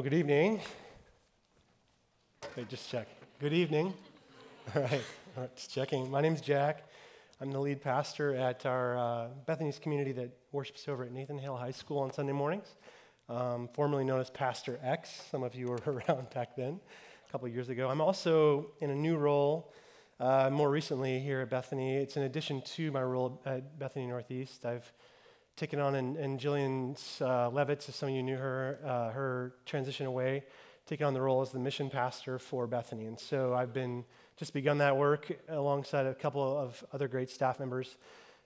Well, good evening. Wait, just check. Good evening. All right, All right just checking. My name's Jack. I'm the lead pastor at our uh, Bethany's community that worships over at Nathan Hale High School on Sunday mornings, um, formerly known as Pastor X. Some of you were around back then, a couple years ago. I'm also in a new role uh, more recently here at Bethany. It's in addition to my role at Bethany Northeast. I've taken on, and, and Jillian's uh, Levitz, if some of you knew her, uh, her transition away, taking on the role as the mission pastor for Bethany. And so I've been just begun that work alongside a couple of other great staff members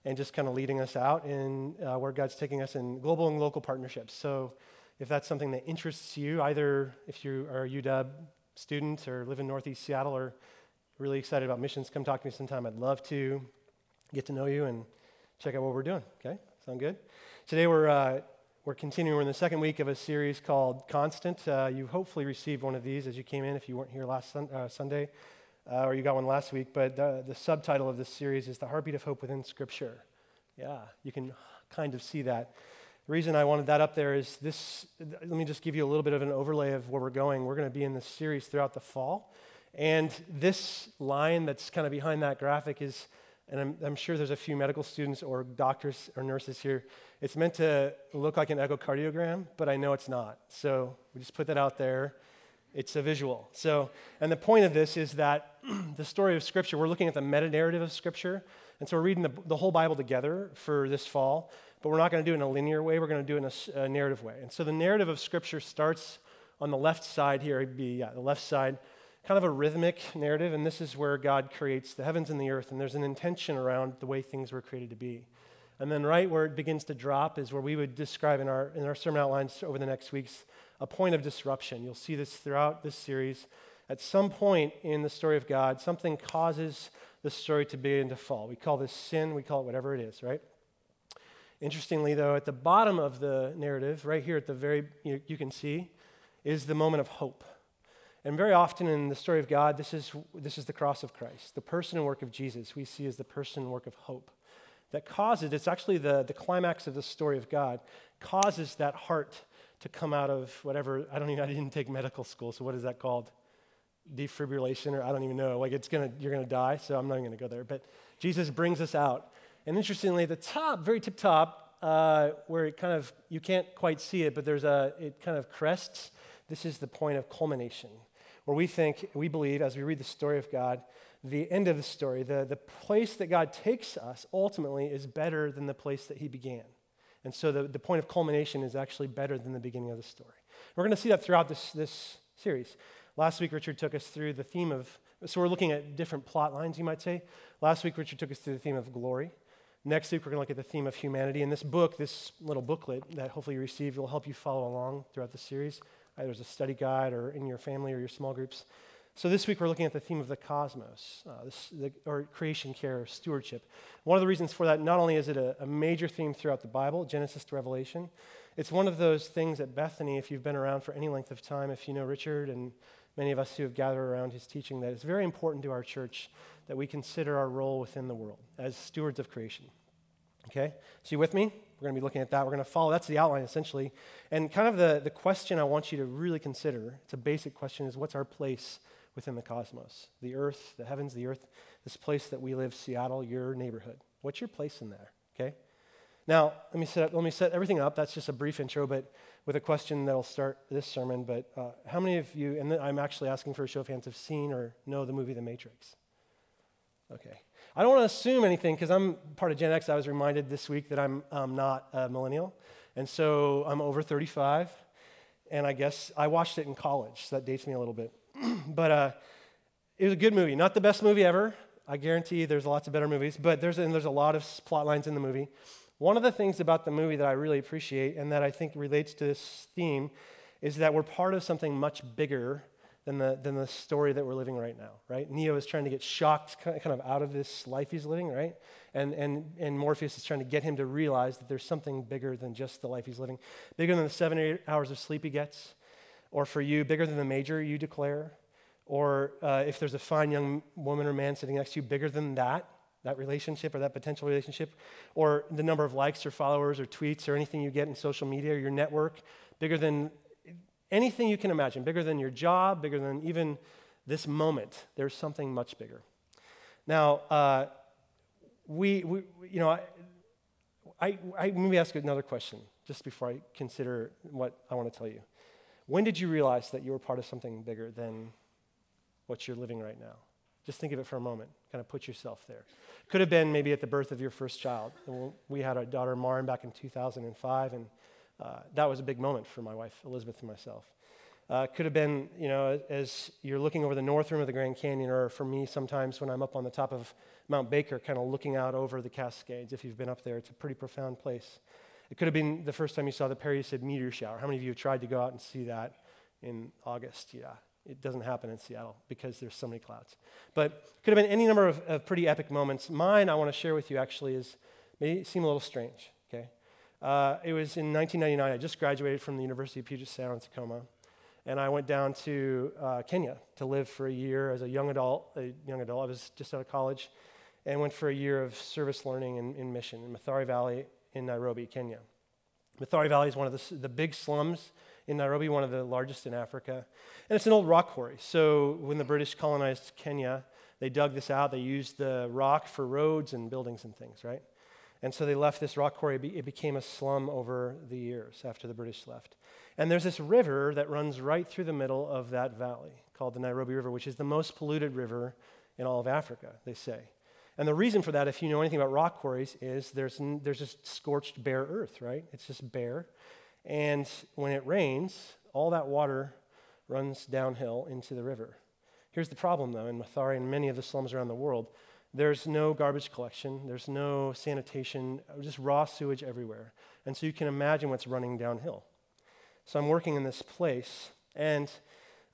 and just kind of leading us out in uh, where God's taking us in global and local partnerships. So if that's something that interests you, either if you are a UW student or live in Northeast Seattle or really excited about missions, come talk to me sometime. I'd love to get to know you and check out what we're doing, okay? Sound good? Today we're, uh, we're continuing. We're in the second week of a series called Constant. Uh, you hopefully received one of these as you came in if you weren't here last sun- uh, Sunday, uh, or you got one last week. But the, the subtitle of this series is The Heartbeat of Hope Within Scripture. Yeah, you can kind of see that. The reason I wanted that up there is this. Let me just give you a little bit of an overlay of where we're going. We're going to be in this series throughout the fall. And this line that's kind of behind that graphic is and I'm, I'm, sure there's a few medical students or doctors or nurses here. It's meant to look like an echocardiogram, but I know it's not. So we just put that out there. It's a visual. So, and the point of this is that the story of Scripture, we're looking at the meta narrative of Scripture. And so we're reading the, the whole Bible together for this fall, but we're not going to do it in a linear way. We're going to do it in a, a narrative way. And so the narrative of Scripture starts on the left side here. It'd be yeah, the left side kind of a rhythmic narrative, and this is where God creates the heavens and the earth, and there's an intention around the way things were created to be. And then, right where it begins to drop is where we would describe in our, in our sermon outlines over the next weeks a point of disruption. You'll see this throughout this series. At some point in the story of God, something causes the story to begin to fall. We call this sin, we call it whatever it is, right? Interestingly, though, at the bottom of the narrative, right here at the very, you, you can see, is the moment of hope. And very often in the story of God, this is, this is the cross of Christ, the person and work of Jesus, we see as the person and work of hope. That causes, it's actually the, the climax of the story of God, causes that heart to come out of whatever, I don't even, I didn't take medical school, so what is that called? Defibrillation, or I don't even know. Like it's gonna, you're gonna die, so I'm not even gonna go there. But Jesus brings us out. And interestingly, at the top, very tip top, uh, where it kind of, you can't quite see it, but there's a, it kind of crests. This is the point of culmination where we think, we believe, as we read the story of God, the end of the story, the, the place that God takes us ultimately is better than the place that He began. And so the, the point of culmination is actually better than the beginning of the story. We're going to see that throughout this, this series. Last week, Richard took us through the theme of, so we're looking at different plot lines, you might say. Last week, Richard took us through the theme of glory. Next week, we're going to look at the theme of humanity. And this book, this little booklet that hopefully you receive, will help you follow along throughout the series either as a study guide or in your family or your small groups. So this week we're looking at the theme of the cosmos, uh, this, the, or creation care, stewardship. One of the reasons for that, not only is it a, a, major theme throughout the Bible, Genesis to Revelation, it's one of those things at Bethany, if you've been around for any length of time, if you know Richard and many of us who have gathered around his teaching, that it's very important to our church that we consider our role within the world as stewards of creation. Okay? So you with me? We're going to be looking at that. We're going to follow. That's the outline, essentially. And kind of the, the question I want you to really consider, it's a basic question, is what's our place within the cosmos? The earth, the heavens, the earth, this place that we live, Seattle, your neighborhood. What's your place in there? Okay? Now, let me set, up, let me set everything up. That's just a brief intro, but with a question that'll start this sermon. But uh, how many of you, and I'm actually asking for a show of hands, have seen or know the movie The Matrix? Okay. I don't want to assume anything because I'm part of Gen X. I was reminded this week that I'm um, not a millennial. And so I'm over 35. And I guess I watched it in college, so that dates me a little bit. but uh, it was a good movie. Not the best movie ever. I guarantee there's lots of better movies, but there's, and there's a lot of plot lines in the movie. One of the things about the movie that I really appreciate and that I think relates to this theme is that we're part of something much bigger than the, than the story that we're living right now, right? Neo is trying to get shocked kind of out of this life he's living, right? And, and, and Morpheus is trying to get him to realize that there's something bigger than just the life he's living, bigger than the seven or eight hours of sleep he gets, or for you, bigger than the major you declare, or uh, if there's a fine young woman or man sitting next to you, bigger than that, that relationship or that potential relationship, or the number of likes or followers or tweets or anything you get in social media or your network, bigger than anything you can imagine, bigger than your job, bigger than even this moment. There's something much bigger. Now, uh, we, we, you know, I, I, I maybe ask another question just before I consider what I want to tell you. When did you realize that you were part of something bigger than what you're living right now? Just think of it for a moment. Kind of put yourself there. Could have been maybe at the birth of your first child. We had our daughter Marin back in 2005, and uh, that was a big moment for my wife, Elizabeth, and myself. Uh, could have been, you know, as you're looking over the north rim of the Grand Canyon, or for me, sometimes when I'm up on the top of Mount Baker, kind of looking out over the Cascades. If you've been up there, it's a pretty profound place. It could have been the first time you saw the Perseid meteor shower. How many of you have tried to go out and see that in August? Yeah, it doesn't happen in Seattle because there's so many clouds. But could have been any number of, of pretty epic moments. Mine, I want to share with you actually, is may seem a little strange. Uh, it was in 1999. I just graduated from the University of Puget Sound Tacoma, and I went down to uh, Kenya to live for a year as a young adult. A young adult. I was just out of college, and went for a year of service learning in, in mission in Mathare Valley in Nairobi, Kenya. Mathare Valley is one of the, the big slums in Nairobi, one of the largest in Africa. And it's an old rock quarry. So when the British colonized Kenya, they dug this out. They used the rock for roads and buildings and things, right? And so they left this rock quarry. It became a slum over the years after the British left. And there's this river that runs right through the middle of that valley called the Nairobi River, which is the most polluted river in all of Africa, they say. And the reason for that, if you know anything about rock quarries, is there's, there's just scorched bare earth, right? It's just bare. And when it rains, all that water runs downhill into the river. Here's the problem, though, in Mathare and many of the slums around the world there's no garbage collection, there's no sanitation, just raw sewage everywhere. And so you can imagine what's running downhill. So I'm working in this place, and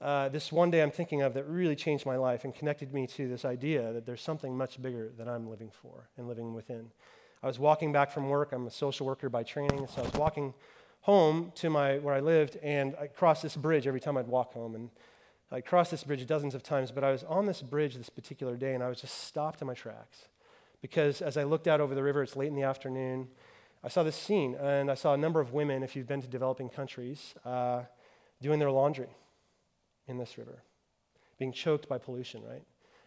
uh, this one day I'm thinking of that really changed my life and connected me to this idea that there's something much bigger that I'm living for and living within. I was walking back from work. I'm a social worker by training, so I was walking home to my where I lived, and I crossed this bridge every time I'd walk home. And I crossed this bridge dozens of times, but I was on this bridge this particular day, and I was just stopped in my tracks because as I looked out over the river, it's late in the afternoon. I saw this scene, and I saw a number of women, if you've been to developing countries, uh, doing their laundry in this river, being choked by pollution, right?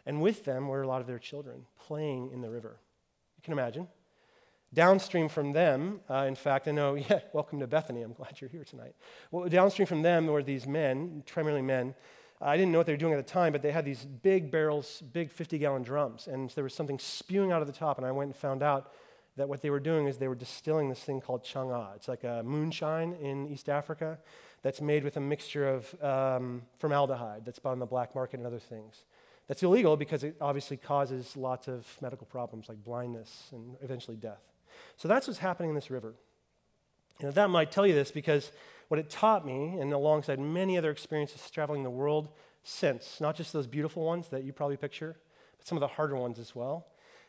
And with them were a lot of their children playing in the river. You can imagine. Downstream from them, uh, in fact, I know, yeah, welcome to Bethany. I'm glad you're here tonight. Well, downstream from them were these men, primarily men. I didn't know what they were doing at the time, but they had these big barrels, big 50 gallon drums, and there was something spewing out of the top. And I went and found out that what they were doing is they were distilling this thing called chang'aa. It's like a moonshine in East Africa that's made with a mixture of um, formaldehyde that's bought on the black market and other things. That's illegal because it obviously causes lots of medical problems like blindness and eventually death. So that's what's happening in this river. And that might tell you this because what it taught me, and alongside many other experiences traveling the world since, not just those beautiful ones that you probably picture, but some of the harder ones as well,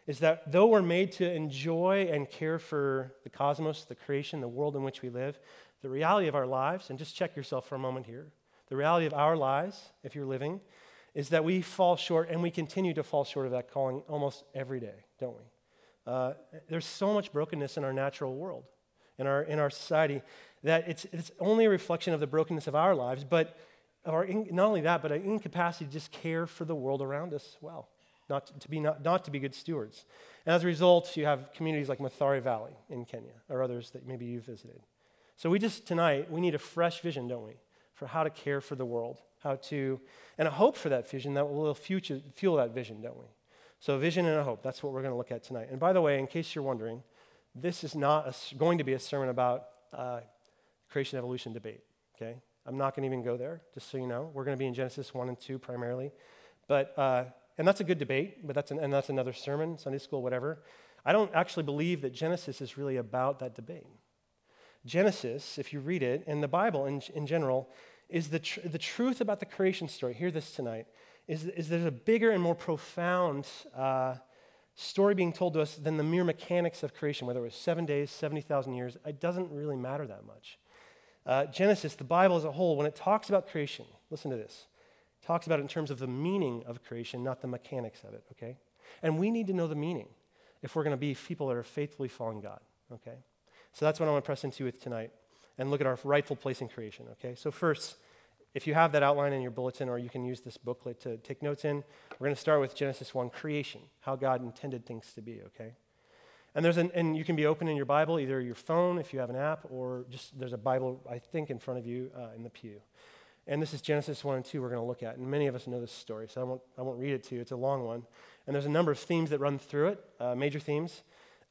is that though we're made to enjoy and care for the cosmos, the creation, the world in which we live, the reality of our lives, and just check yourself for a moment here, the reality of our lives, if you're living, is that we fall short and we continue to fall short of that calling almost every day, don't we? Uh, there's so much brokenness in our natural world, in our, in our society, that it's, it's only a reflection of the brokenness of our lives, but our in, not only that, but an incapacity to just care for the world around us well, not to, be, not, not to be good stewards. And as a result, you have communities like Mathare Valley in Kenya, or others that maybe you've visited. So we just, tonight, we need a fresh vision, don't we, for how to care for the world, how to, and a hope for that vision that will future, fuel that vision, don't we? So, vision and a hope, that's what we're going to look at tonight. And by the way, in case you're wondering, this is not a, going to be a sermon about uh, creation evolution debate, okay? I'm not going to even go there, just so you know. We're going to be in Genesis 1 and 2 primarily. But, uh, and that's a good debate, but that's, an, and that's another sermon, Sunday school, whatever. I don't actually believe that Genesis is really about that debate. Genesis, if you read it, and the Bible in, in general, is the, tr- the truth about the creation story. Hear this tonight. Is, is there's a bigger and more profound uh, story being told to us than the mere mechanics of creation, whether it was seven days, 70,000 years. It doesn't really matter that much. Uh, Genesis, the Bible as a whole, when it talks about creation, listen to this, talks about it in terms of the meaning of creation, not the mechanics of it, okay? And we need to know the meaning if we're going to be people that are faithfully following God, okay? So that's what I want to press into with tonight and look at our rightful place in creation, okay? So, first, If you have that outline in your bulletin, or you can use this booklet to take notes in, we're going to start with Genesis 1, creation, how God intended things to be, okay? And there's an, and you can be open in your Bible, either your phone if you have an app, or just there's a Bible, I think, in front of you uh, in the pew. And this is Genesis 1 and 2 we're going to look at. And many of us know this story, so I won't, I won't read it to you. It's a long one. And there's a number of themes that run through it, uh, major themes.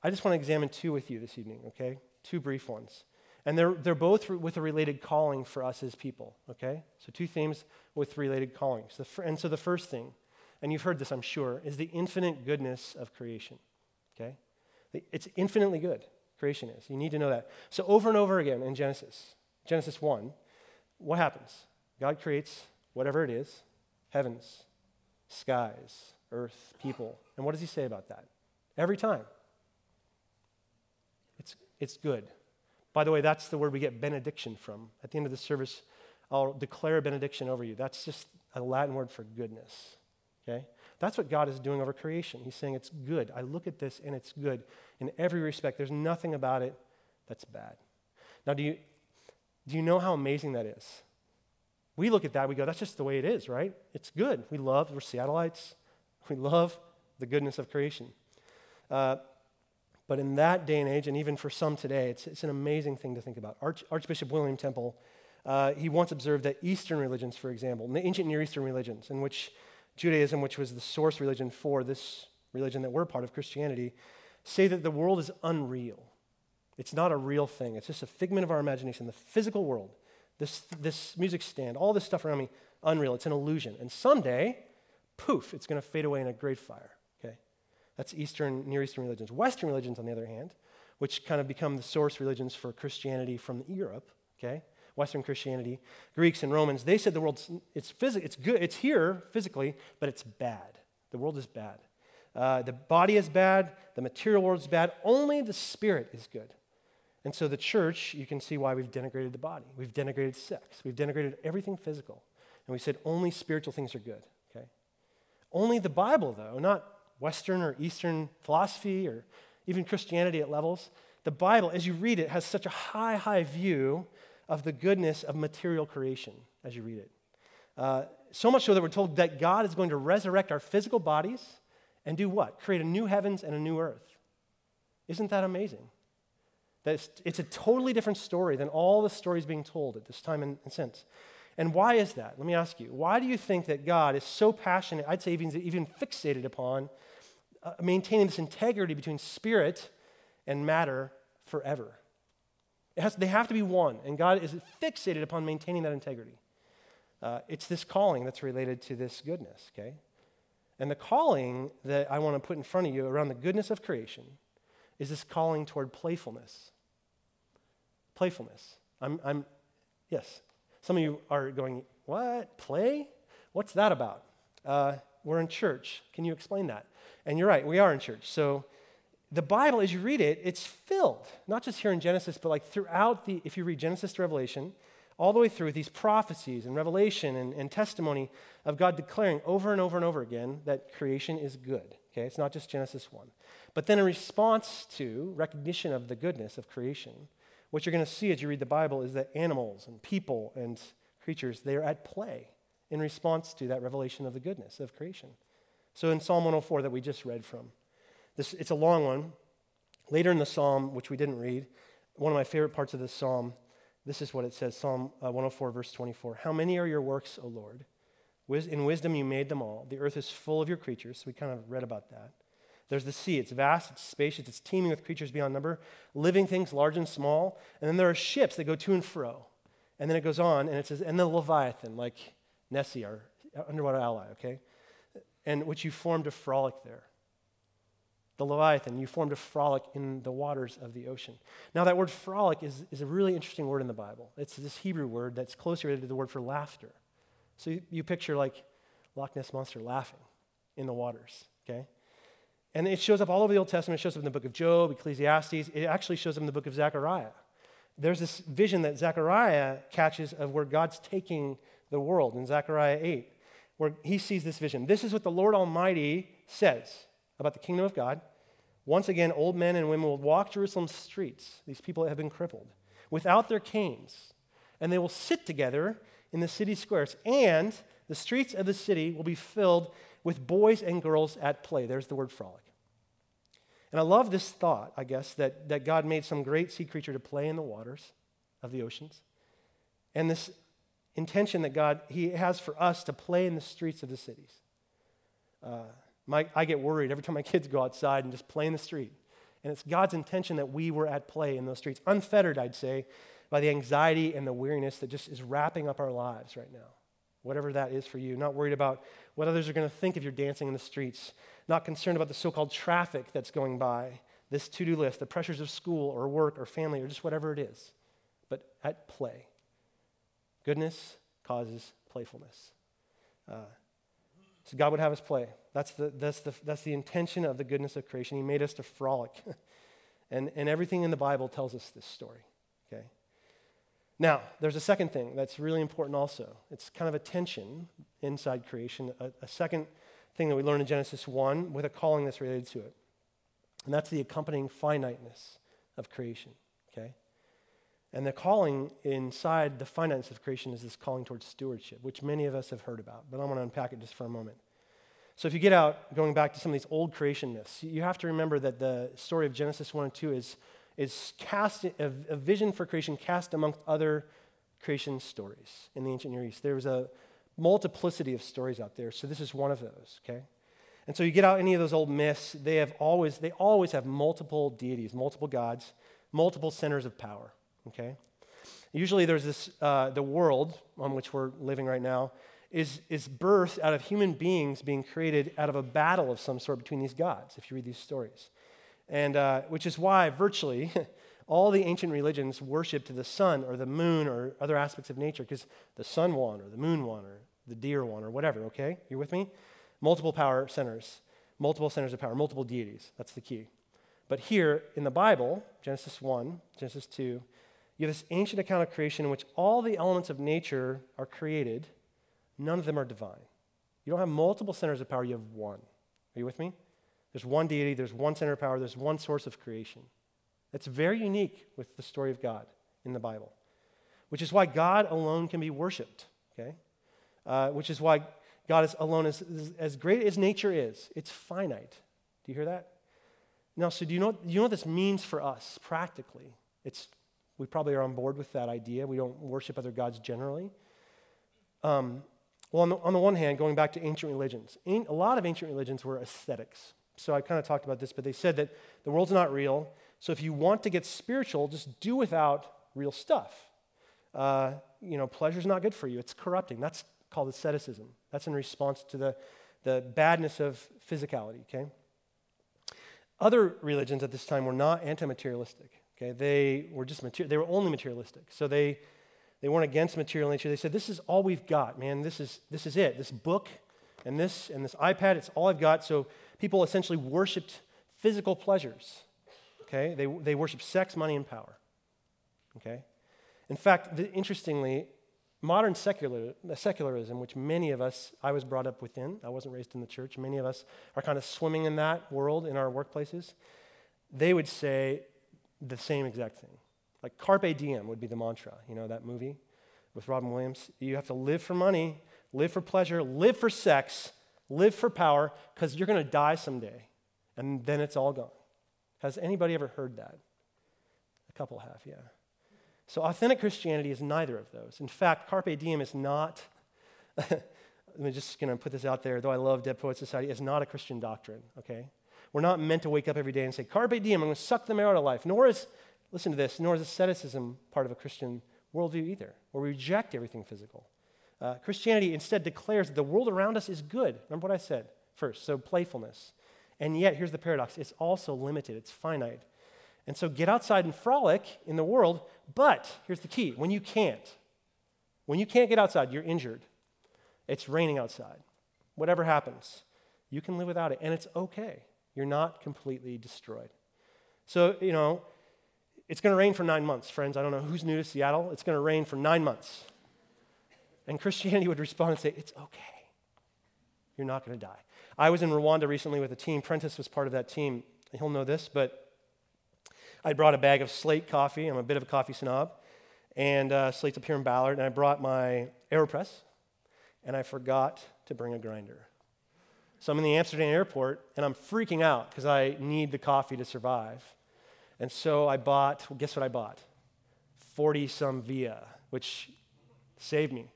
I just want to examine two with you this evening, okay? Two brief ones. And they're, they're both with a related calling for us as people, okay? So, two themes with related callings. And so, the first thing, and you've heard this, I'm sure, is the infinite goodness of creation, okay? It's infinitely good, creation is. You need to know that. So, over and over again in Genesis, Genesis 1, what happens? God creates whatever it is heavens, skies, earth, people. And what does he say about that? Every time. It's, it's good. By the way, that's the word we get benediction from. At the end of the service, I'll declare a benediction over you. That's just a Latin word for goodness. Okay? That's what God is doing over creation. He's saying it's good. I look at this and it's good in every respect. There's nothing about it that's bad. Now, do you, do you know how amazing that is? We look at that, we go, that's just the way it is, right? It's good. We love, we're Seattleites. We love the goodness of creation. Uh, but in that day and age, and even for some today, it's, it's an amazing thing to think about. Arch, Archbishop William Temple, uh, he once observed that Eastern religions, for example, the ancient Near Eastern religions, in which Judaism, which was the source religion for this religion that we're part of, Christianity, say that the world is unreal. It's not a real thing. It's just a figment of our imagination. The physical world, this, this music stand, all this stuff around me, unreal. It's an illusion. And someday, poof, it's going to fade away in a great fire. Okay? That's Eastern, Near Eastern religions. Western religions, on the other hand, which kind of become the source religions for Christianity from Europe, okay? Western Christianity, Greeks and Romans, they said the world's it's, phys- it's good, it's here physically, but it's bad. The world is bad. Uh, the body is bad, the material world is bad, only the spirit is good. And so the church, you can see why we've denigrated the body. We've denigrated sex. We've denigrated everything physical. And we said only spiritual things are good, okay? Only the Bible, though, not Western or Eastern philosophy or even Christianity at levels, the Bible, as you read it, has such a high, high view of the goodness of material creation as you read it. Uh, so much so that we're told that God is going to resurrect our physical bodies and do what? Create a new heavens and a new earth. Isn't that amazing? That it's, it's a totally different story than all the stories being told at this time and, and since. And why is that? Let me ask you. Why do you think that God is so passionate, I'd say even, even fixated upon uh, maintaining this integrity between spirit and matter forever. Has, they have to be one, and God is fixated upon maintaining that integrity. Uh, it's this calling that's related to this goodness, okay? And the calling that I want to put in front of you around the goodness of creation is this calling toward playfulness. Playfulness. I'm, I'm yes. Some of you are going, what? Play? What's that about? Uh, we're in church. Can you explain that? And you're right, we are in church. So the Bible, as you read it, it's filled, not just here in Genesis, but like throughout the, if you read Genesis to Revelation, all the way through these prophecies and revelation and, and testimony of God declaring over and over and over again that creation is good. Okay, it's not just Genesis 1. But then in response to recognition of the goodness of creation, what you're going to see as you read the Bible is that animals and people and creatures, they are at play in response to that revelation of the goodness of creation. So in Psalm 104 that we just read from, this, it's a long one. Later in the psalm, which we didn't read, one of my favorite parts of this psalm, this is what it says Psalm uh, 104, verse 24. How many are your works, O Lord? In wisdom you made them all. The earth is full of your creatures. We kind of read about that. There's the sea. It's vast, it's spacious, it's teeming with creatures beyond number, living things large and small. And then there are ships that go to and fro. And then it goes on, and it says, and the Leviathan, like Nessie, our underwater ally, okay? and which you formed to frolic there. The Leviathan, you formed a frolic in the waters of the ocean. Now, that word frolic is, is a really interesting word in the Bible. It's this Hebrew word that's closely related to the word for laughter. So you, you picture like Loch Ness Monster laughing in the waters, okay? And it shows up all over the Old Testament. It shows up in the book of Job, Ecclesiastes. It actually shows up in the book of Zechariah. There's this vision that Zechariah catches of where God's taking the world in Zechariah 8 where he sees this vision. This is what the Lord Almighty says about the kingdom of God. Once again, old men and women will walk Jerusalem's streets, these people that have been crippled, without their canes, and they will sit together in the city squares, and the streets of the city will be filled with boys and girls at play. There's the word frolic. And I love this thought, I guess, that, that God made some great sea creature to play in the waters of the oceans. And this intention that God He has for us to play in the streets of the cities. Uh, my, I get worried every time my kids go outside and just play in the street. And it's God's intention that we were at play in those streets, unfettered, I'd say, by the anxiety and the weariness that just is wrapping up our lives right now. Whatever that is for you. Not worried about what others are going to think if you're dancing in the streets. Not concerned about the so called traffic that's going by, this to do list, the pressures of school or work or family or just whatever it is. But at play. Goodness causes playfulness. Uh, so God would have us play. That's the, that's, the, that's the intention of the goodness of creation. He made us to frolic. and, and everything in the Bible tells us this story. Okay? Now, there's a second thing that's really important also. It's kind of a tension inside creation, a, a second thing that we learn in Genesis 1 with a calling that's related to it. And that's the accompanying finiteness of creation. Okay? And the calling inside the finiteness of creation is this calling towards stewardship, which many of us have heard about, but I want to unpack it just for a moment. So, if you get out, going back to some of these old creation myths, you have to remember that the story of Genesis 1 and 2 is, is cast, a, a vision for creation cast amongst other creation stories in the ancient Near East. There was a multiplicity of stories out there, so this is one of those, okay? And so you get out any of those old myths, they have always, they always have multiple deities, multiple gods, multiple centers of power okay? Usually there's this, uh, the world on which we're living right now is, is birthed out of human beings being created out of a battle of some sort between these gods, if you read these stories. And uh, which is why virtually all the ancient religions worshiped the sun or the moon or other aspects of nature because the sun won or the moon won or the deer won or whatever, okay? You with me? Multiple power centers, multiple centers of power, multiple deities. That's the key. But here in the Bible, Genesis 1, Genesis 2, you have this ancient account of creation in which all the elements of nature are created, none of them are divine. You don't have multiple centers of power, you have one. Are you with me? There's one deity, there's one center of power, there's one source of creation. That's very unique with the story of God in the Bible, which is why God alone can be worshiped, okay? Uh, which is why God is alone, as, as great as nature is, it's finite. Do you hear that? Now, so do you know, you know what this means for us practically? It's we probably are on board with that idea. We don't worship other gods generally. Um, well, on the, on the, one hand, going back to ancient religions, a lot of ancient religions were ascetics. So I kind of talked about this, but they said that the world's not real. So if you want to get spiritual, just do without real stuff. Uh, you know, pleasure's not good for you. It's corrupting. That's called asceticism. That's in response to the, the badness of physicality, okay? Other religions at this time were not anti materialistic. Okay, they were just material, they were only materialistic. So they, they weren't against material nature. They said, This is all we've got, man. This is, this is it. This book and this and this iPad, it's all I've got. So people essentially worshiped physical pleasures. Okay? They, they worshiped sex, money, and power. Okay? In fact, the, interestingly, modern secular, secularism, which many of us, I was brought up within, I wasn't raised in the church, many of us are kind of swimming in that world in our workplaces. They would say the same exact thing. Like carpe diem would be the mantra, you know, that movie with Robin Williams. You have to live for money, live for pleasure, live for sex, live for power, because you're going to die someday, and then it's all gone. Has anybody ever heard that? A couple have, yeah. So authentic Christianity is neither of those. In fact, carpe diem is not. I'm just going to put this out there, though I love Dead Poet Society, is not a Christian doctrine, okay? We're not meant to wake up every day and say, Carpe diem, I'm going to suck the marrow out of life. Nor is, listen to this, nor is asceticism part of a Christian worldview either, where we reject everything physical. Uh, Christianity instead declares that the world around us is good. Remember what I said first. So, playfulness. And yet, here's the paradox it's also limited, it's finite. And so, get outside and frolic in the world, but here's the key when you can't, when you can't get outside, you're injured, it's raining outside, whatever happens, you can live without it, and it's okay. You're not completely destroyed. So, you know, it's going to rain for nine months, friends. I don't know who's new to Seattle. It's going to rain for nine months. And Christianity would respond and say, It's okay. You're not going to die. I was in Rwanda recently with a team. Prentice was part of that team. He'll know this, but I brought a bag of slate coffee. I'm a bit of a coffee snob. And uh, slate's up here in Ballard. And I brought my AeroPress, and I forgot to bring a grinder. So I'm in the Amsterdam airport and I'm freaking out because I need the coffee to survive. And so I bought, well, guess what I bought? 40 some Via, which saved me.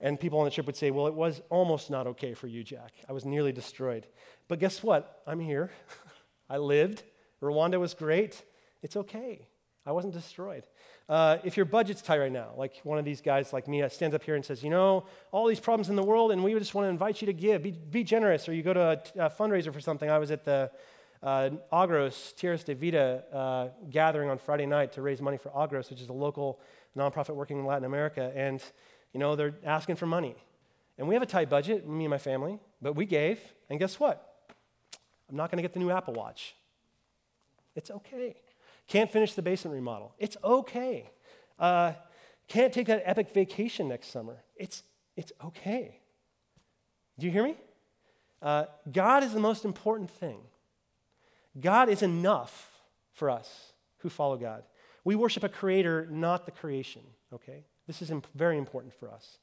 And people on the trip would say, well, it was almost not okay for you, Jack. I was nearly destroyed. But guess what? I'm here. I lived. Rwanda was great. It's okay. I wasn't destroyed. Uh, if your budget's tight right now, like one of these guys like me stands up here and says, you know, all these problems in the world, and we just want to invite you to give. Be, be generous, or you go to a, a fundraiser for something. I was at the uh, Agros Tierras de Vida uh, gathering on Friday night to raise money for Agros, which is a local nonprofit working in Latin America. And, you know, they're asking for money. And we have a tight budget, me and my family, but we gave. And guess what? I'm not going to get the new Apple Watch. It's okay. Can't finish the basement remodel. It's okay. Uh, can't take that epic vacation next summer. It's, it's okay. Do you hear me? Uh, God is the most important thing. God is enough for us who follow God. We worship a creator, not the creation, okay? This is imp- very important for us.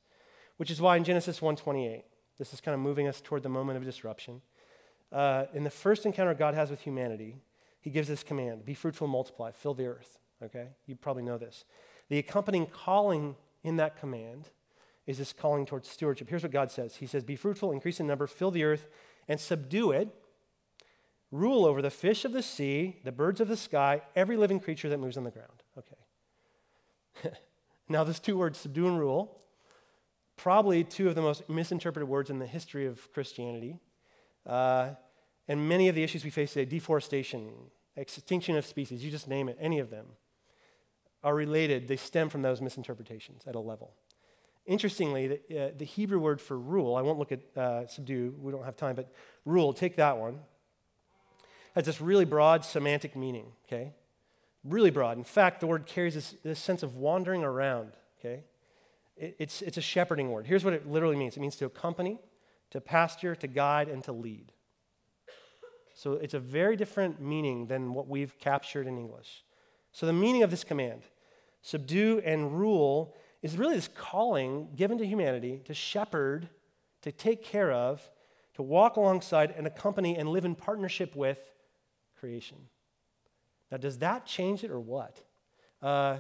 Which is why in Genesis 1:28, this is kind of moving us toward the moment of disruption. Uh, in the first encounter God has with humanity, he gives this command be fruitful and multiply, fill the earth. Okay? You probably know this. The accompanying calling in that command is this calling towards stewardship. Here's what God says He says, Be fruitful, increase in number, fill the earth, and subdue it. Rule over the fish of the sea, the birds of the sky, every living creature that moves on the ground. Okay. now, those two words, subdue and rule, probably two of the most misinterpreted words in the history of Christianity. Uh, and many of the issues we face today, deforestation, extinction of species, you just name it, any of them, are related. They stem from those misinterpretations at a level. Interestingly, the, uh, the Hebrew word for rule, I won't look at uh, subdue, we don't have time, but rule, take that one, has this really broad semantic meaning, okay? Really broad. In fact, the word carries this, this sense of wandering around, okay? It, it's, it's a shepherding word. Here's what it literally means it means to accompany, to pasture, to guide, and to lead. So it's a very different meaning than what we've captured in English. So the meaning of this command, subdue and rule, is really this calling given to humanity to shepherd, to take care of, to walk alongside and accompany and live in partnership with creation. Now, does that change it or what? Uh,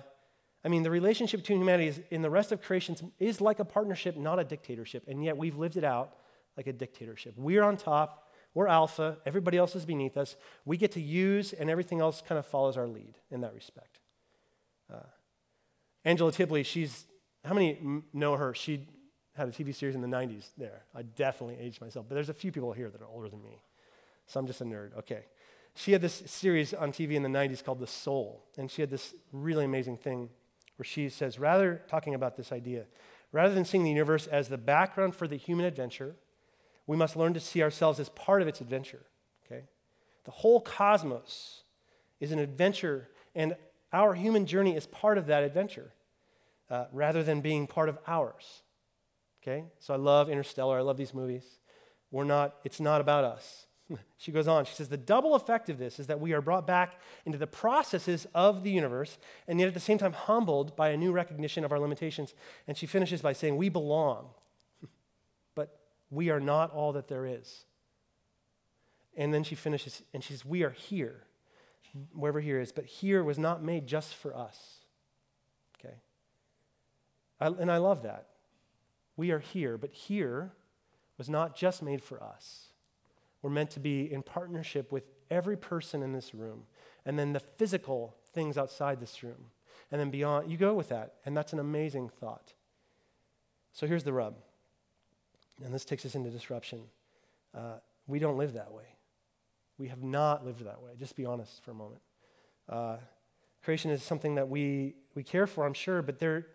I mean, the relationship between humanity is, in the rest of creation is like a partnership, not a dictatorship, and yet we've lived it out like a dictatorship. We're on top, we're alpha, everybody else is beneath us. We get to use, and everything else kind of follows our lead in that respect. Uh, Angela Tilby, she's, how many know her? She had a TV series in the 90s there. I definitely aged myself, but there's a few people here that are older than me. So I'm just a nerd. Okay. She had this series on TV in the 90s called The Soul, and she had this really amazing thing where she says, rather, talking about this idea, rather than seeing the universe as the background for the human adventure, we must learn to see ourselves as part of its adventure. Okay? The whole cosmos is an adventure, and our human journey is part of that adventure uh, rather than being part of ours. Okay? So I love Interstellar. I love these movies. We're not, it's not about us. she goes on. She says, The double effect of this is that we are brought back into the processes of the universe, and yet at the same time humbled by a new recognition of our limitations. And she finishes by saying, We belong but we are not all that there is. And then she finishes and she says, We are here, wherever here is. But here was not made just for us. Okay? I, and I love that. We are here, but here was not just made for us. We're meant to be in partnership with every person in this room, and then the physical things outside this room, and then beyond. You go with that, and that's an amazing thought. So here's the rub and this takes us into disruption. Uh, we don't live that way. We have not lived that way. Just be honest for a moment. Uh, creation is something that we, we care for, I'm sure, but there,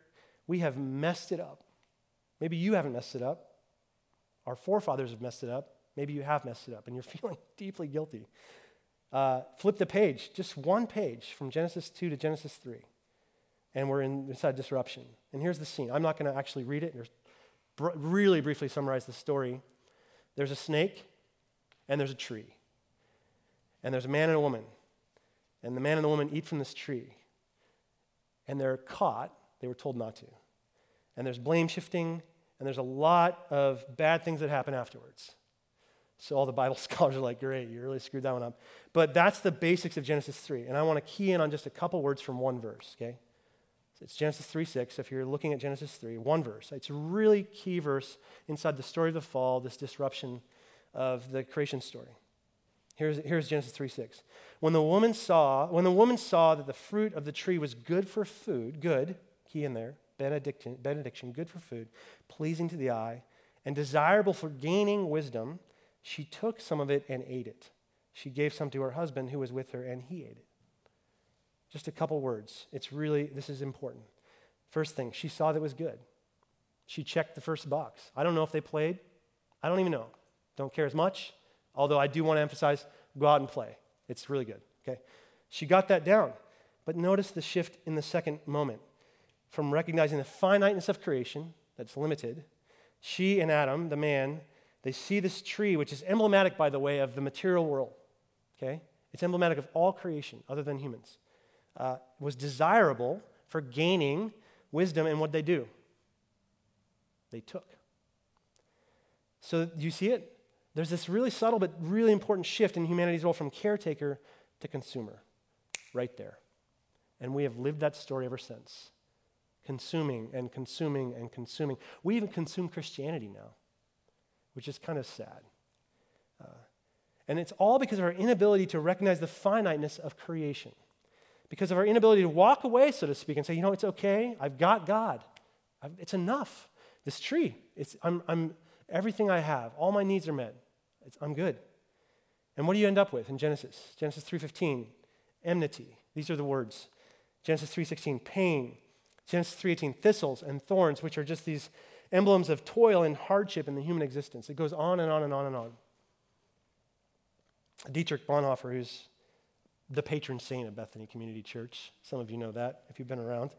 we have messed it up. Maybe you haven't messed it up. Our forefathers have messed it up. Maybe you have messed it up and you're feeling deeply guilty. Uh, flip the page, just one page from Genesis 2 to Genesis 3. And we're in, inside disruption. And here's the scene. I'm not going to actually read it. Br- really briefly summarize the story there's a snake and there's a tree. And there's a man and a woman. And the man and the woman eat from this tree. And they're caught. They were told not to. and there's blame shifting, and there's a lot of bad things that happen afterwards. So all the Bible scholars are like, great, you really screwed that one up. But that's the basics of Genesis 3. And I want to key in on just a couple words from one verse, okay? It's Genesis 3 6. If you're looking at Genesis 3, one verse. It's a really key verse inside the story of the fall, this disruption of the creation story. Here's, here's Genesis 3 6. When the woman saw, when the woman saw that the fruit of the tree was good for food, good, key in there, benediction, benediction, good for food, pleasing to the eye, and desirable for gaining wisdom, she took some of it and ate it. She gave some to her husband who was with her, and he ate it. Just a couple words. It's really, this is important. First thing, she saw that was good. She checked the first box. I don't know if they played. I don't even know. Don't care as much. Although I do want to emphasize go out and play. It's really good. Okay. She got that down. But notice the shift in the second moment from recognizing the finiteness of creation that's limited. She and Adam, the man, they see this tree, which is emblematic, by the way, of the material world. Okay? It's emblematic of all creation other than humans uh, was desirable for gaining wisdom in what they do. They took. So, do you see it? There's this really subtle but really important shift in humanity's role from caretaker to consumer, right there. And we have lived that story ever since consuming and consuming and consuming. We even consume Christianity now, which is kind of sad. Uh, and it's all because of our inability to recognize the finiteness of creation because of our inability to walk away, so to speak, and say, you know, it's okay. I've got God. I've, it's enough. This tree, it's, I'm, I'm, everything I have, all my needs are met. It's, I'm good. And what do you end up with in Genesis? Genesis 3.15, enmity. These are the words. Genesis 3.16, pain. Genesis 3.18, thistles and thorns, which are just these emblems of toil and hardship in the human existence. It goes on and on and on and on. Dietrich Bonhoeffer, who's the patron saint of Bethany Community Church. Some of you know that if you've been around.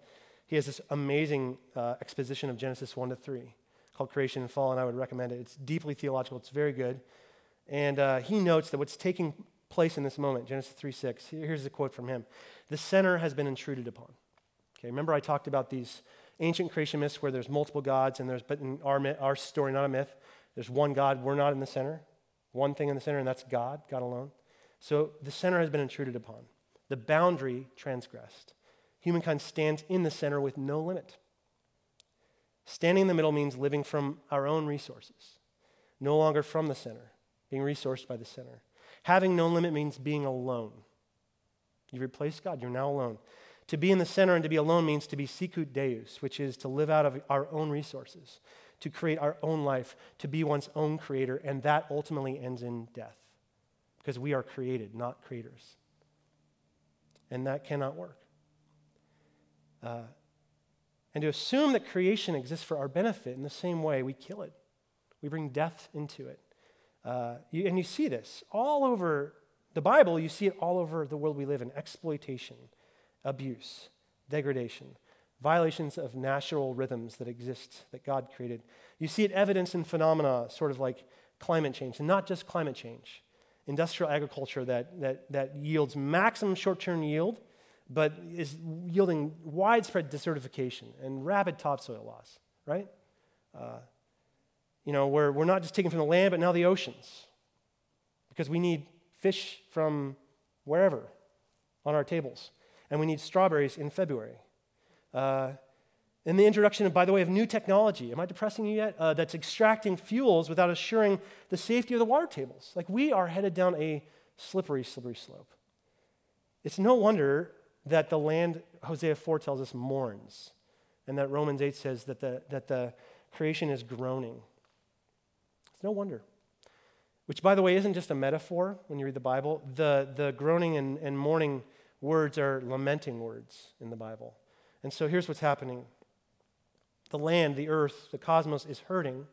He has this amazing uh, exposition of Genesis 1 to 3 called Creation and Fall, and I would recommend it. It's deeply theological, it's very good. And uh, he notes that what's taking place in this moment, Genesis 3 6, here's a quote from him The center has been intruded upon. Okay, remember I talked about these ancient creation myths where there's multiple gods, and there's, but in our, myth, our story, not a myth, there's one God, we're not in the center, one thing in the center, and that's God, God alone. So the center has been intruded upon, the boundary transgressed. Humankind stands in the center with no limit. Standing in the middle means living from our own resources, no longer from the center, being resourced by the center. Having no limit means being alone. You replace God, you're now alone. To be in the center and to be alone means to be sicut deus, which is to live out of our own resources, to create our own life, to be one's own creator, and that ultimately ends in death because we are created, not creators. And that cannot work. Uh, and to assume that creation exists for our benefit in the same way, we kill it. We bring death into it. Uh, you, and you see this all over the Bible, you see it all over the world we live in exploitation, abuse, degradation, violations of natural rhythms that exist that God created. You see it evidence in phenomena, sort of like climate change, and not just climate change industrial agriculture that, that, that yields maximum short term yield, but is yielding widespread desertification and rapid topsoil loss, right? Uh, you know, where we're not just taking from the land, but now the oceans, because we need fish from wherever on our tables, and we need strawberries in February. Uh, in the introduction, by the way, of new technology. Am I depressing you yet? Uh, that's extracting fuels without assuring the safety of the water tables. Like we are headed down a slippery, slippery slope. It's no wonder that the land, Hosea 4 tells us, mourns, and that Romans 8 says that the, that the creation is groaning. It's no wonder. Which, by the way, isn't just a metaphor when you read the Bible. The, the groaning and, and mourning words are lamenting words in the Bible. And so here's what's happening the land, the earth, the cosmos is hurting.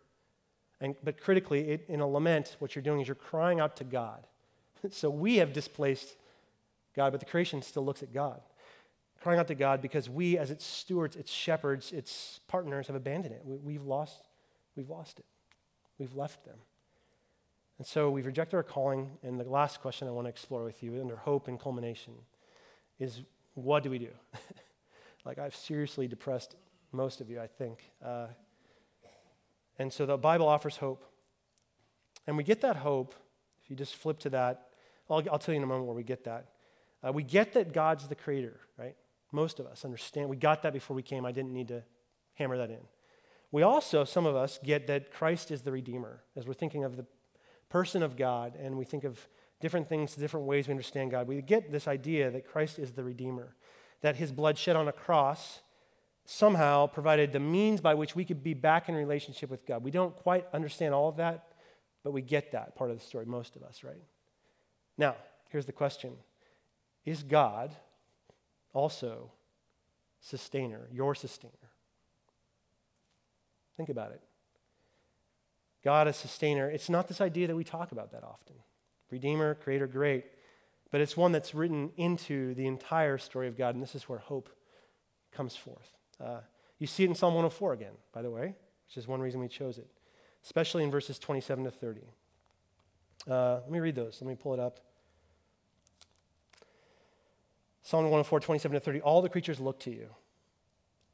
And, but critically, it, in a lament, what you're doing is you're crying out to God. so we have displaced God, but the creation still looks at God. Crying out to God because we, as its stewards, its shepherds, its partners, have abandoned it. We, we've, lost, we've lost it. We've left them. And so we've rejected our calling. And the last question I want to explore with you, under hope and culmination, is what do we do? like, I've seriously depressed most of you, I think. Uh, and so the Bible offers hope. And we get that hope, if you just flip to that, I'll, I'll tell you in a moment where we get that. Uh, we get that God's the creator, right? Most of us understand. We got that before we came. I didn't need to hammer that in. We also, some of us, get that Christ is the Redeemer as we're thinking of the person of God and we think of different things, different ways we understand God. We get this idea that Christ is the Redeemer, that his blood shed on a cross somehow provided the means by which we could be back in relationship with God. We don't quite understand all of that, but we get that part of the story, most of us, right? Now, here's the question Is God also sustainer, your sustainer? Think about it. God is sustainer. It's not this idea that we talk about that often. Redeemer, creator, great. But it's one that's written into the entire story of God, and this is where hope comes forth. Uh, you see it in Psalm 104 again, by the way, which is one reason we chose it, especially in verses 27 to 30. Uh, let me read those. Let me pull it up. Psalm 104, 27 to 30. All the creatures look to you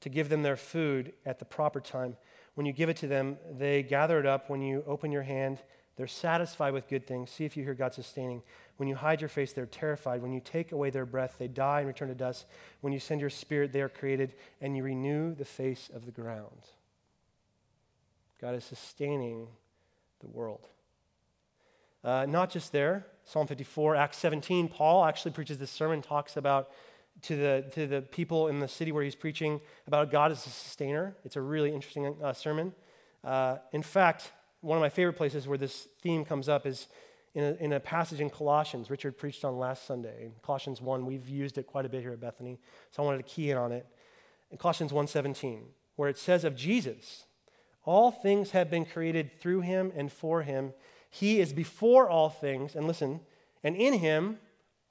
to give them their food at the proper time. When you give it to them, they gather it up. When you open your hand, they're satisfied with good things. See if you hear God sustaining. When you hide your face, they're terrified. When you take away their breath, they die and return to dust. When you send your spirit, they are created, and you renew the face of the ground. God is sustaining the world. Uh, not just there, Psalm 54, Acts 17, Paul actually preaches this sermon, talks about to the, to the people in the city where he's preaching about God as a sustainer. It's a really interesting uh, sermon. Uh, in fact, one of my favorite places where this theme comes up is in a, in a, passage in Colossians. Richard preached on last Sunday. Colossians 1, we've used it quite a bit here at Bethany, so I wanted to key in on it. In Colossians 1.17, where it says of Jesus, all things have been created through him and for him. He is before all things, and listen, and in him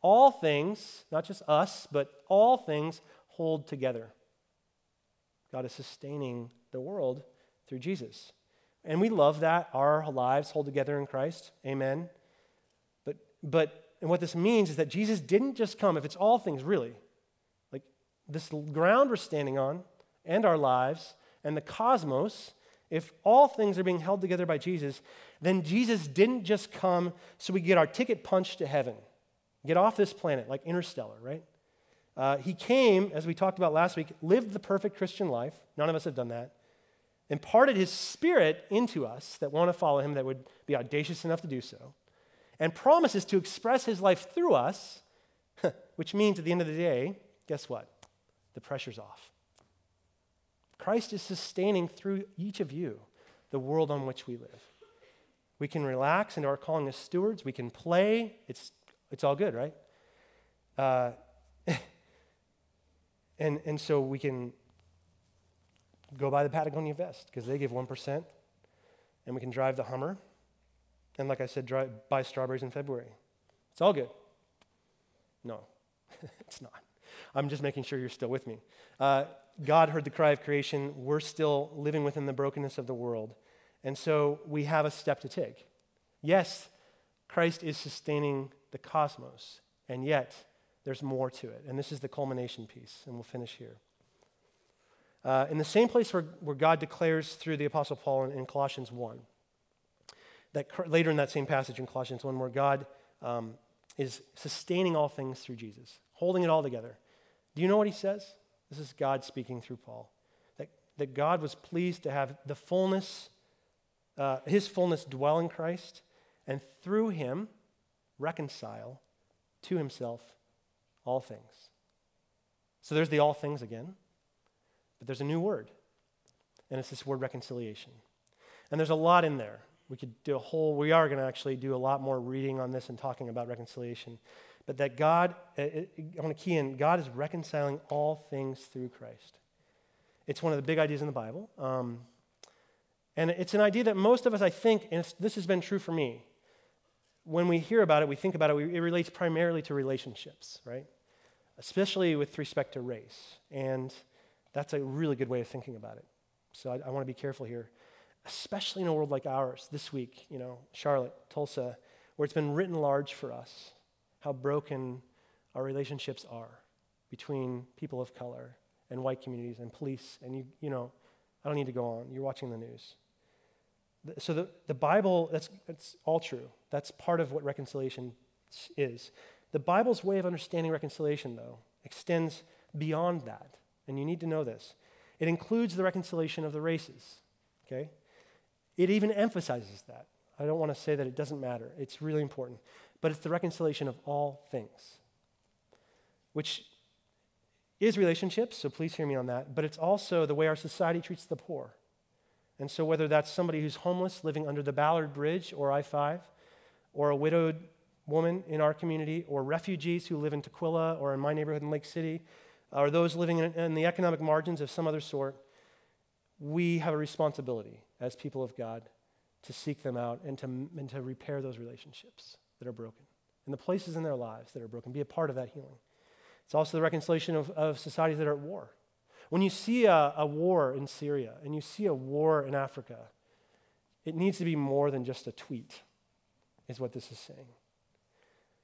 all things, not just us, but all things hold together. God is sustaining the world through Jesus. And we love that our lives hold together in Christ. Amen. But, but and what this means is that Jesus didn't just come, if it's all things really, like this ground we're standing on and our lives and the cosmos, if all things are being held together by Jesus, then Jesus didn't just come so we get our ticket punched to heaven, get off this planet like interstellar, right? Uh, he came, as we talked about last week, lived the perfect Christian life. None of us have done that imparted his spirit into us that want to follow him, that would be audacious enough to do so, and promises to express his life through us, which means at the end of the day, guess what? The pressure's off. Christ is sustaining through each of you the world on which we live. We can relax into our calling as stewards. We can play. It's, it's all good, right? Uh, and, and so we can go buy the Patagonia vest because they give 1%, and we can drive the Hummer. And like I said, drive, buy strawberries in February. It's all good. No, it's not. I'm just making sure you're still with me. Uh, God heard the cry of creation. We're still living within the brokenness of the world. And so we have a step to take. Yes, Christ is sustaining the cosmos, and yet there's more to it. And this is the culmination piece, and we'll finish here. Uh, in the same place where, where God declares through the Apostle Paul in, in Colossians 1, that later in that same passage in Colossians 1, where God um, is sustaining all things through Jesus, holding it all together. Do you know what he says? This is God speaking through Paul. That, that God was pleased to have the fullness, uh, his fullness dwell in Christ, and through him reconcile to himself all things. So there's the all things again. But there's a new word, and it's this word reconciliation. And there's a lot in there. We could do a whole, we are going to actually do a lot more reading on this and talking about reconciliation. But that God, I want to key in, God is reconciling all things through Christ. It's one of the big ideas in the Bible. Um, and it's an idea that most of us, I think, and this has been true for me, when we hear about it, we think about it, it relates primarily to relationships, right? Especially with respect to race. And that's a really good way of thinking about it. So I, I want to be careful here, especially in a world like ours this week, you know, Charlotte, Tulsa, where it's been written large for us how broken our relationships are between people of color and white communities and police. And you, you know, I don't need to go on. You're watching the news. So the, the Bible, that's, that's all true. That's part of what reconciliation is. The Bible's way of understanding reconciliation, though, extends beyond that. And you need to know this. It includes the reconciliation of the races, okay? It even emphasizes that. I don't want to say that it doesn't matter. It's really important. But it's the reconciliation of all things, which is relationships, so please hear me on that, but it's also the way our society treats the poor. And so, whether that's somebody who's homeless living under the Ballard Bridge or I 5, or a widowed woman in our community, or refugees who live in Tukwila or in my neighborhood in Lake City, or those living in, in the economic margins of some other sort, we have a responsibility as people of God to seek them out and to, and to repair those relationships that are broken and the places in their lives that are broken. Be a part of that healing. It's also the reconciliation of, of societies that are at war. When you see a, a war in Syria and you see a war in Africa, it needs to be more than just a tweet, is what this is saying.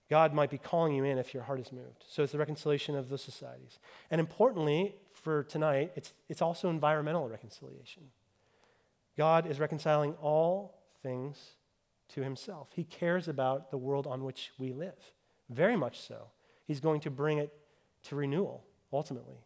God might be calling you in if your heart is moved. So it's the reconciliation of those societies. And importantly, for tonight, it's, it's also environmental reconciliation. God is reconciling all things to himself. He cares about the world on which we live, very much so. He's going to bring it to renewal, ultimately.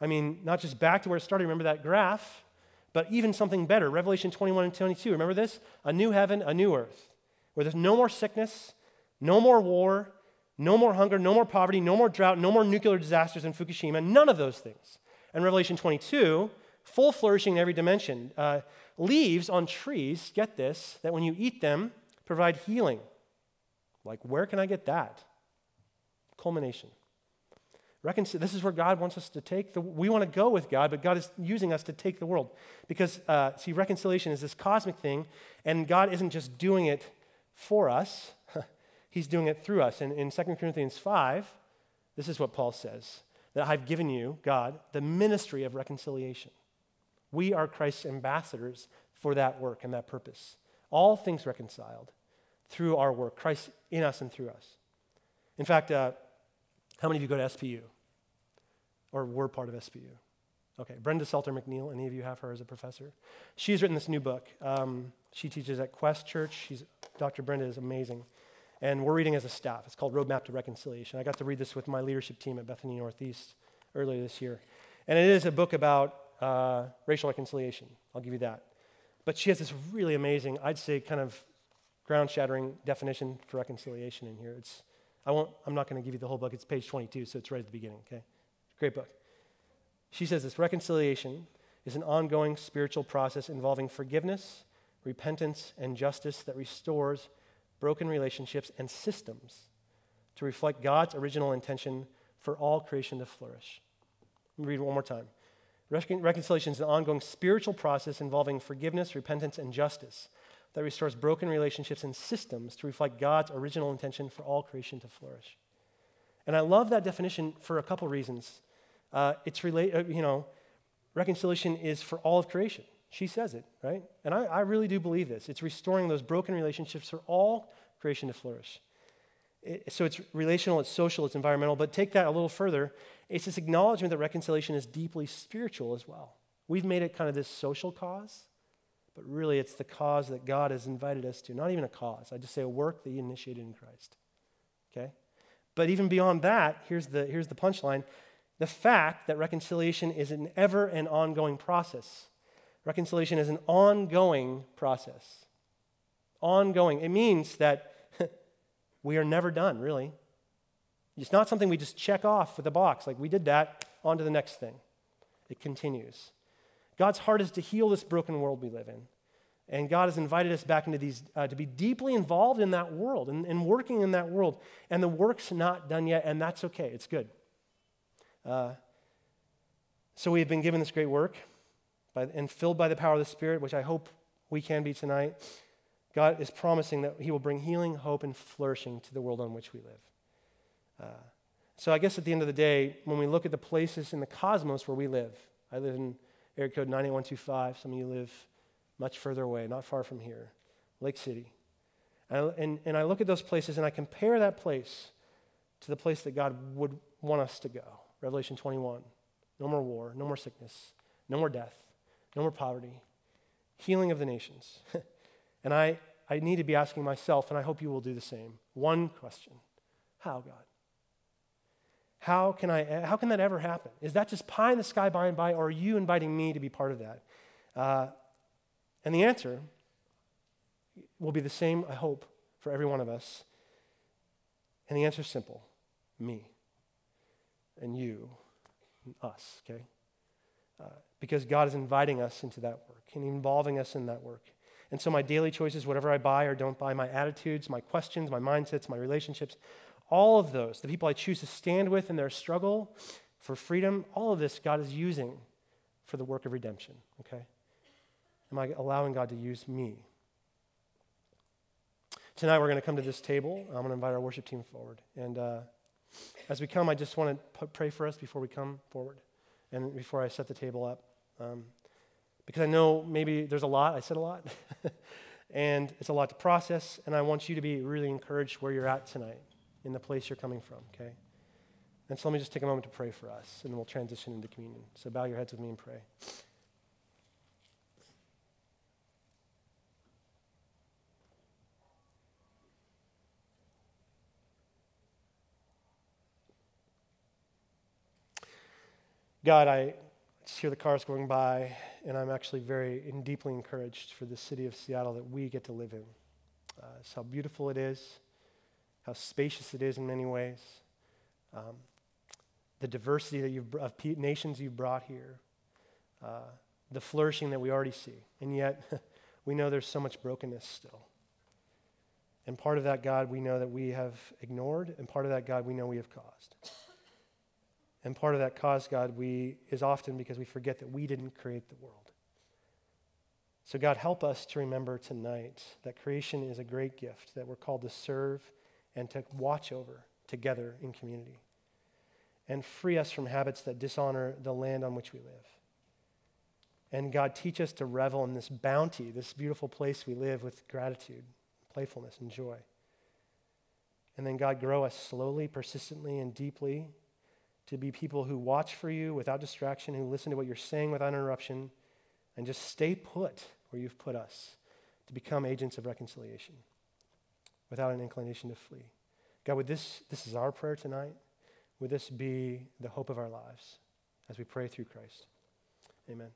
I mean, not just back to where it started, remember that graph, but even something better. Revelation 21 and 22, remember this? A new heaven, a new earth, where there's no more sickness, no more war, no more hunger, no more poverty, no more drought, no more nuclear disasters in Fukushima, none of those things. And Revelation 22, full flourishing in every dimension. Uh, leaves on trees, get this, that when you eat them, provide healing. Like, where can I get that? Culmination. Reconcil- this is where God wants us to take the. We want to go with God, but God is using us to take the world. Because, uh, see, reconciliation is this cosmic thing, and God isn't just doing it for us, He's doing it through us. And in 2 Corinthians 5, this is what Paul says that I've given you, God, the ministry of reconciliation. We are Christ's ambassadors for that work and that purpose. All things reconciled through our work, Christ in us and through us. In fact, uh, how many of you go to SPU? Or were part of SPU? Okay, Brenda Salter McNeil, any of you have her as a professor? She's written this new book. Um, she teaches at Quest Church. She's, Dr. Brenda is amazing. And we're reading as a staff. It's called Roadmap to Reconciliation. I got to read this with my leadership team at Bethany Northeast earlier this year. And it is a book about uh, racial reconciliation. I'll give you that. But she has this really amazing, I'd say, kind of ground shattering definition for reconciliation in here. It's, I won't, I'm not going to give you the whole book. It's page 22, so it's right at the beginning, okay? Great book. She says this reconciliation is an ongoing spiritual process involving forgiveness, repentance, and justice that restores broken relationships and systems to reflect God's original intention for all creation to flourish. Let me read one more time. Reconciliation is an ongoing spiritual process involving forgiveness, repentance, and justice that restores broken relationships and systems to reflect God's original intention for all creation to flourish. And I love that definition for a couple reasons. Uh, it's relate, uh, you know, reconciliation is for all of creation. She says it, right? And I, I really do believe this. It's restoring those broken relationships for all creation to flourish. It, so it's relational, it's social, it's environmental, but take that a little further. It's this acknowledgement that reconciliation is deeply spiritual as well. We've made it kind of this social cause, but really it's the cause that God has invited us to. Not even a cause, I just say a work that He initiated in Christ. Okay? But even beyond that, here's the, here's the punchline the fact that reconciliation is an ever and ongoing process. Reconciliation is an ongoing process. Ongoing. It means that we are never done, really. It's not something we just check off with a box, like we did that, on to the next thing. It continues. God's heart is to heal this broken world we live in. And God has invited us back into these, uh, to be deeply involved in that world and, and, working in that world. And the work's not done yet, and that's okay. It's good. Uh, so we have been given this great work by, and filled by the power of the Spirit, which I hope we can be tonight, God is promising that He will bring healing, hope, and flourishing to the world on which we live. Uh, so I guess at the end of the day, when we look at the places in the cosmos where we live, I live in area code 98125. Some of you live much further away, not far from here, Lake City. And and, and I look at those places and I compare that place to the place that God would want us to go. Revelation 21. no more war, no more sickness, no more death, no more poverty, healing of the nations. and I, I need to be asking myself, and I hope you will do the same, one question How, God? How can, I, how can that ever happen? Is that just pie in the sky by and by, or are you inviting me to be part of that? Uh, and the answer will be the same, I hope, for every one of us. And the answer is simple me and you and us, okay? Uh, because God is inviting us into that work and involving us in that work. And so, my daily choices, whatever I buy or don't buy, my attitudes, my questions, my mindsets, my relationships, all of those, the people I choose to stand with in their struggle for freedom, all of this God is using for the work of redemption, okay? Am I allowing God to use me? Tonight we're going to come to this table. I'm going to invite our worship team forward. And uh, as we come, I just want to pray for us before we come forward and before I set the table up. Um, because I know maybe there's a lot, I said a lot, and it's a lot to process, and I want you to be really encouraged where you're at tonight in the place you're coming from, okay? And so let me just take a moment to pray for us, and then we'll transition into communion. So bow your heads with me and pray. God, I just hear the cars going by, and I'm actually very and deeply encouraged for the city of Seattle that we get to live in. Uh, it's how beautiful it is how spacious it is in many ways, um, the diversity that you've, of nations you've brought here, uh, the flourishing that we already see. And yet, we know there's so much brokenness still. And part of that, God, we know that we have ignored, and part of that, God, we know we have caused. And part of that cause, God, we, is often because we forget that we didn't create the world. So, God, help us to remember tonight that creation is a great gift, that we're called to serve and to watch over together in community. And free us from habits that dishonor the land on which we live. And God, teach us to revel in this bounty, this beautiful place we live with gratitude, playfulness, and joy. And then, God, grow us slowly, persistently, and deeply to be people who watch for you without distraction, who listen to what you're saying without interruption, and just stay put where you've put us to become agents of reconciliation without an inclination to flee. God, would this, this is our prayer tonight, would this be the hope of our lives as we pray through Christ? Amen.